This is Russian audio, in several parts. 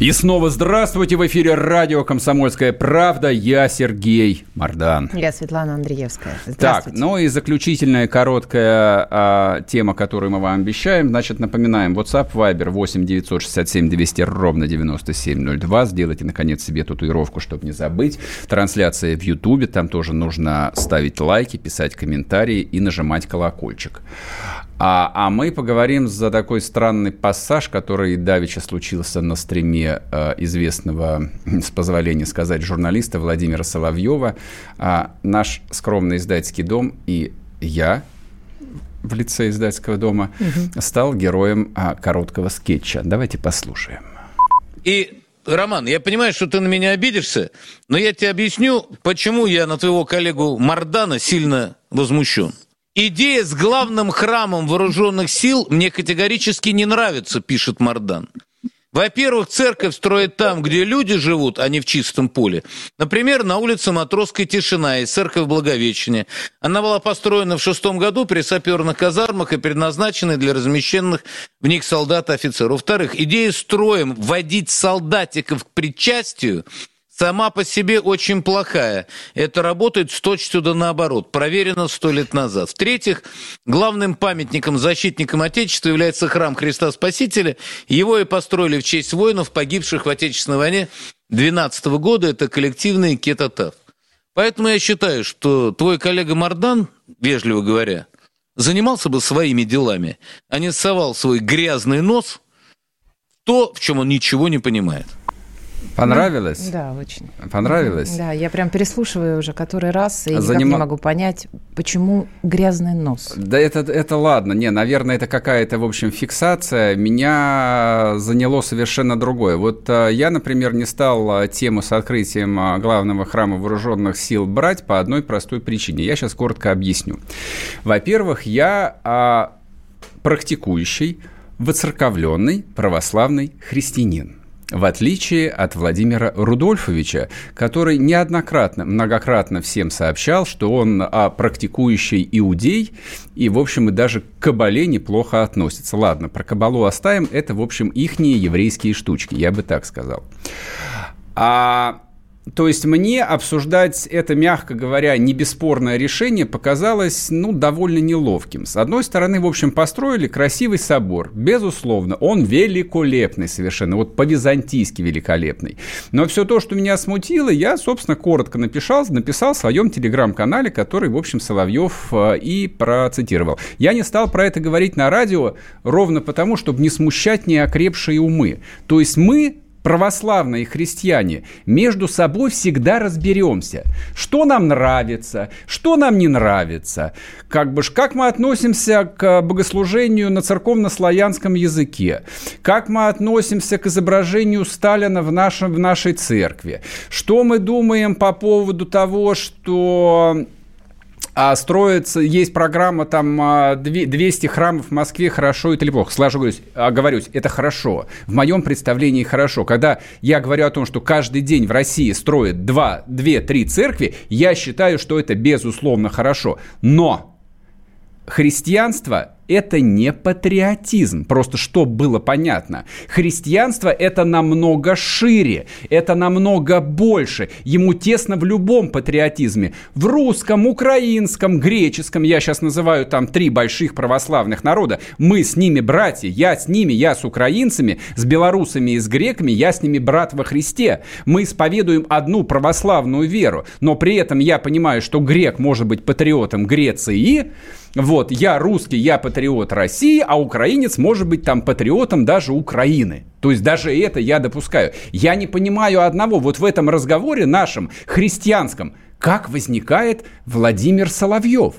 И снова здравствуйте! В эфире радио «Комсомольская правда». Я Сергей Мордан. Я Светлана Андреевская. Так, ну и заключительная короткая а, тема, которую мы вам обещаем. Значит, напоминаем, WhatsApp, Viber 8 967 200 ровно 9702. Сделайте, наконец, себе татуировку, чтобы не забыть. Трансляция в Ютубе, там тоже нужно ставить лайки, писать комментарии и нажимать колокольчик. А, а мы поговорим за такой странный пассаж, который давеча случился на стриме э, известного, с позволения сказать, журналиста Владимира Соловьева. А наш скромный издательский дом и я в лице издательского дома угу. стал героем а, короткого скетча. Давайте послушаем. И Роман, я понимаю, что ты на меня обидишься, но я тебе объясню, почему я на твоего коллегу Мардана сильно возмущен. Идея с главным храмом вооруженных сил мне категорически не нравится, пишет Мардан. Во-первых, церковь строят там, где люди живут, а не в чистом поле. Например, на улице Матросской Тишина и церковь Благовещения. Она была построена в шестом году при саперных казармах и предназначена для размещенных в них солдат и офицеров. Во-вторых, идея строем вводить солдатиков к причастию – сама по себе очень плохая. Это работает с точностью да наоборот. Проверено сто лет назад. В-третьих, главным памятником защитникам Отечества является храм Христа Спасителя. Его и построили в честь воинов, погибших в Отечественной войне 12 года. Это коллективный кетотав. Поэтому я считаю, что твой коллега Мардан, вежливо говоря, занимался бы своими делами, а не совал свой грязный нос в то, в чем он ничего не понимает. Понравилось? Да, очень. Понравилось? Да, я прям переслушиваю уже который раз и Заним... никак не могу понять, почему грязный нос. Да это, это ладно, не, наверное, это какая-то, в общем, фиксация. Меня заняло совершенно другое. Вот а, я, например, не стал а, тему с открытием а, главного храма вооруженных сил брать по одной простой причине. Я сейчас коротко объясню. Во-первых, я а, практикующий, воцерковленный православный христианин в отличие от Владимира Рудольфовича, который неоднократно, многократно всем сообщал, что он а, практикующий иудей и, в общем, и даже к кабале неплохо относится. Ладно, про кабалу оставим, это, в общем, ихние еврейские штучки, я бы так сказал. А то есть мне обсуждать это, мягко говоря, не бесспорное решение показалось, ну, довольно неловким. С одной стороны, в общем, построили красивый собор. Безусловно, он великолепный совершенно, вот по-византийски великолепный. Но все то, что меня смутило, я, собственно, коротко написал, написал в своем телеграм-канале, который, в общем, Соловьев э, и процитировал. Я не стал про это говорить на радио ровно потому, чтобы не смущать неокрепшие умы. То есть мы православные христиане, между собой всегда разберемся, что нам нравится, что нам не нравится, как, бы, как мы относимся к богослужению на церковно-славянском языке, как мы относимся к изображению Сталина в, нашем, в нашей церкви, что мы думаем по поводу того, что а строится, есть программа там 200 а, храмов в Москве, хорошо это или плохо. Сложу говорюсь, оговорюсь, это хорошо. В моем представлении хорошо. Когда я говорю о том, что каждый день в России строят 2, 2-3 церкви, я считаю, что это безусловно хорошо. Но христианство это не патриотизм. Просто чтобы было понятно. Христианство это намного шире, это намного больше. Ему тесно в любом патриотизме. В русском, украинском, греческом, я сейчас называю там три больших православных народа. Мы с ними братья, я с ними, я с украинцами, с белорусами и с греками, я с ними брат во Христе. Мы исповедуем одну православную веру, но при этом я понимаю, что грек может быть патриотом Греции, вот, я русский, я патриот России, а украинец может быть там патриотом даже Украины. То есть даже это я допускаю. Я не понимаю одного. Вот в этом разговоре нашем христианском, как возникает Владимир Соловьев?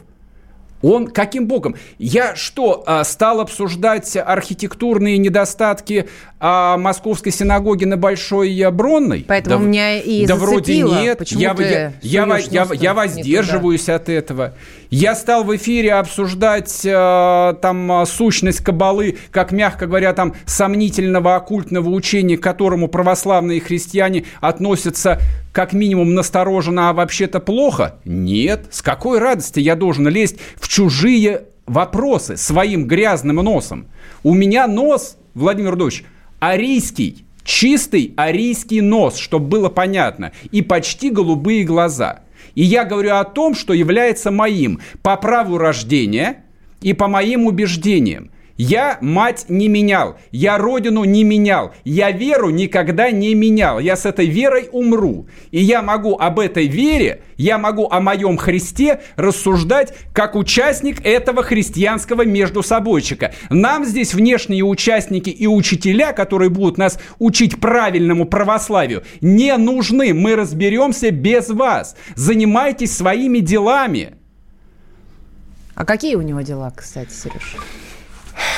Он каким боком? Я что, а, стал обсуждать архитектурные недостатки а, московской синагоги на Большой Бронной? Поэтому да, меня и Да вроде нет. Почему я, я, я, я, я воздерживаюсь от этого. Я стал в эфире обсуждать э, там сущность кабалы, как, мягко говоря, там сомнительного оккультного учения, к которому православные христиане относятся как минимум настороженно, а вообще-то плохо? Нет. С какой радости я должен лезть в чужие вопросы своим грязным носом? У меня нос, Владимир Рудович, арийский, чистый арийский нос, чтобы было понятно, и почти голубые глаза. И я говорю о том, что является моим по праву рождения и по моим убеждениям. Я мать не менял, я родину не менял, я веру никогда не менял, я с этой верой умру. И я могу об этой вере, я могу о моем Христе рассуждать как участник этого христианского междусобойчика. Нам здесь внешние участники и учителя, которые будут нас учить правильному православию, не нужны. Мы разберемся без вас. Занимайтесь своими делами. А какие у него дела, кстати, Сереж?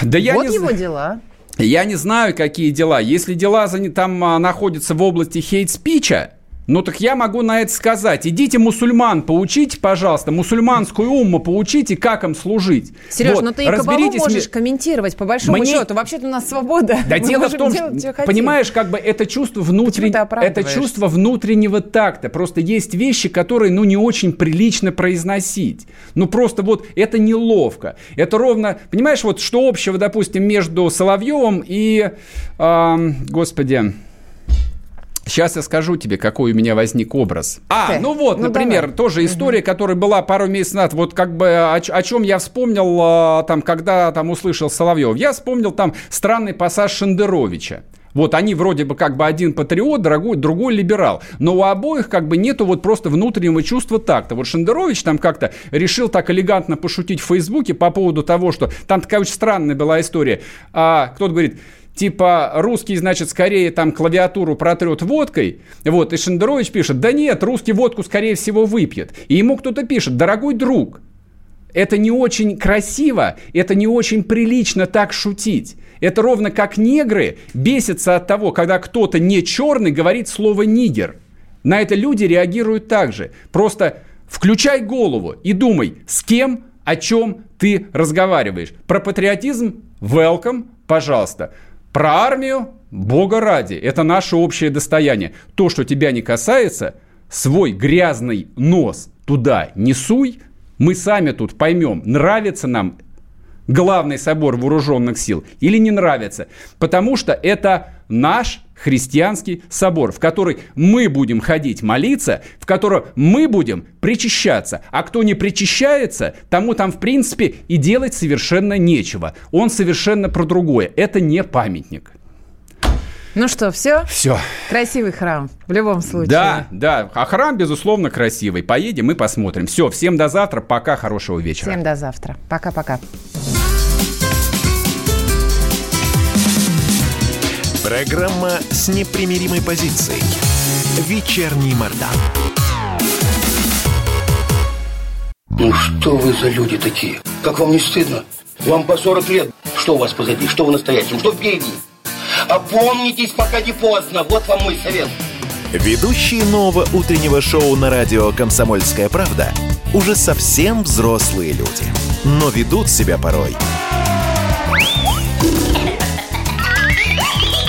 Да я вот не его дела. Я не знаю, какие дела. Если дела там а, находятся в области хейт-спича, ну так я могу на это сказать. Идите мусульман поучите, пожалуйста, мусульманскую умму поучите, как им служить. Сереж, вот. но ты и кабалу можешь ми... комментировать, по большому Мне... счету. Вообще-то у нас свобода. Да Мы дело в том, делать, что, понимаешь, как бы это чувство, внутрен... это чувство внутреннего такта. Просто есть вещи, которые, ну, не очень прилично произносить. Ну, просто вот это неловко. Это ровно, понимаешь, вот что общего, допустим, между Соловьевым и, э, господи, Сейчас я скажу тебе, какой у меня возник образ. А, ну вот, ну, например, давай. тоже история, угу. которая была пару месяцев назад. Вот как бы о, о чем я вспомнил, а, там, когда там услышал Соловьев. Я вспомнил там странный пассаж Шендеровича. Вот они вроде бы как бы один патриот, другой, другой либерал. Но у обоих как бы нету вот просто внутреннего чувства такта. Вот Шендерович там как-то решил так элегантно пошутить в Фейсбуке по поводу того, что там такая очень странная была история. А, кто-то говорит, типа русский, значит, скорее там клавиатуру протрет водкой, вот, и Шендерович пишет, да нет, русский водку, скорее всего, выпьет. И ему кто-то пишет, дорогой друг, это не очень красиво, это не очень прилично так шутить. Это ровно как негры бесятся от того, когда кто-то не черный говорит слово «нигер». На это люди реагируют так же. Просто включай голову и думай, с кем, о чем ты разговариваешь. Про патриотизм – welcome, пожалуйста. Про армию, бога ради, это наше общее достояние. То, что тебя не касается, свой грязный нос туда не суй, мы сами тут поймем, нравится нам главный собор вооруженных сил или не нравится. Потому что это наш христианский собор, в который мы будем ходить молиться, в который мы будем причащаться. А кто не причащается, тому там в принципе и делать совершенно нечего. Он совершенно про другое. Это не памятник. Ну что, все? Все. Красивый храм, в любом случае. Да, да. А храм, безусловно, красивый. Поедем и посмотрим. Все, всем до завтра. Пока, хорошего вечера. Всем до завтра. Пока-пока. Программа с непримиримой позицией. Вечерний Мордан. Ну что вы за люди такие? Как вам не стыдно? Вам по 40 лет. Что у вас позади? Что в настоящем? Что впереди? Опомнитесь, пока не поздно. Вот вам мой совет. Ведущие нового утреннего шоу на радио «Комсомольская правда» уже совсем взрослые люди. Но ведут себя порой